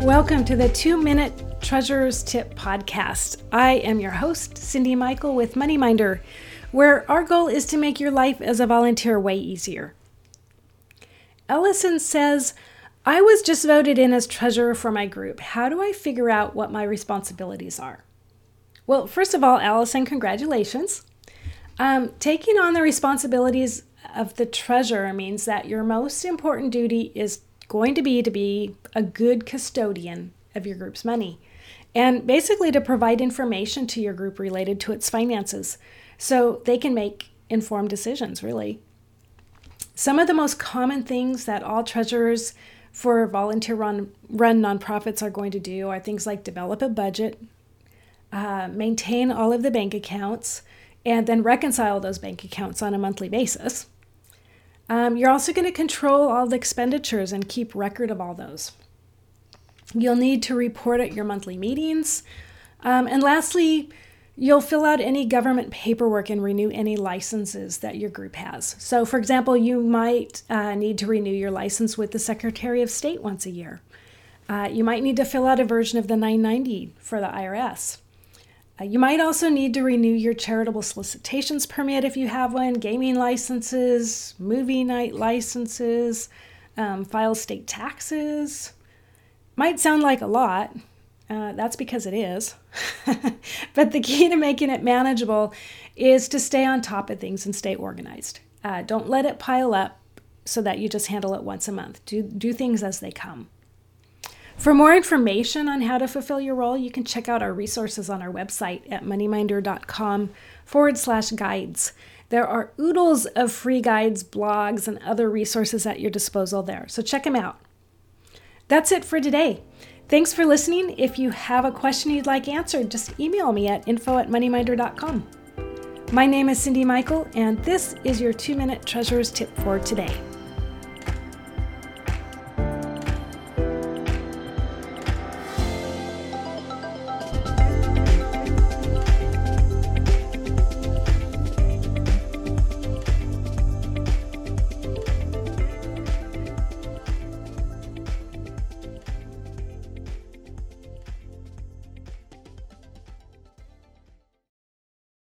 Welcome to the Two Minute Treasurer's Tip podcast. I am your host, Cyndi Michael with MoneyMinder, where our goal is to make your life as a volunteer way easier. Ellison says, I was just voted in as treasurer for my group. How do I figure out what my responsibilities are? Well, first of all, Allison, congratulations. Um, taking on the responsibilities of the treasurer means that your most important duty is going to be to be a good custodian of your group's money and basically to provide information to your group related to its finances so they can make informed decisions, really. Some of the most common things that all treasurers for volunteer run, run nonprofits are going to do are things like develop a budget, uh, maintain all of the bank accounts, and then reconcile those bank accounts on a monthly basis. Um, you're also going to control all the expenditures and keep record of all those. You'll need to report at your monthly meetings. Um, and lastly, you'll fill out any government paperwork and renew any licenses that your group has. So, for example, you might uh, need to renew your license with the Secretary of State once a year. Uh, you might need to fill out a version of the 990 for the IRS. Uh, you might also need to renew your charitable solicitations permit if you have one, gaming licenses, movie night licenses, um, file state taxes. Might sound like a lot. Uh, that's because it is. but the key to making it manageable is to stay on top of things and stay organized. Uh, don't let it pile up so that you just handle it once a month. Do, do things as they come. For more information on how to fulfill your role, you can check out our resources on our website at moneyminder.com forward slash guides. There are oodles of free guides, blogs, and other resources at your disposal there, so check them out. That's it for today. Thanks for listening. If you have a question you'd like answered, just email me at info at moneyminder.com. My name is Cyndi Michael, and this is your two minute treasurer's tip for today.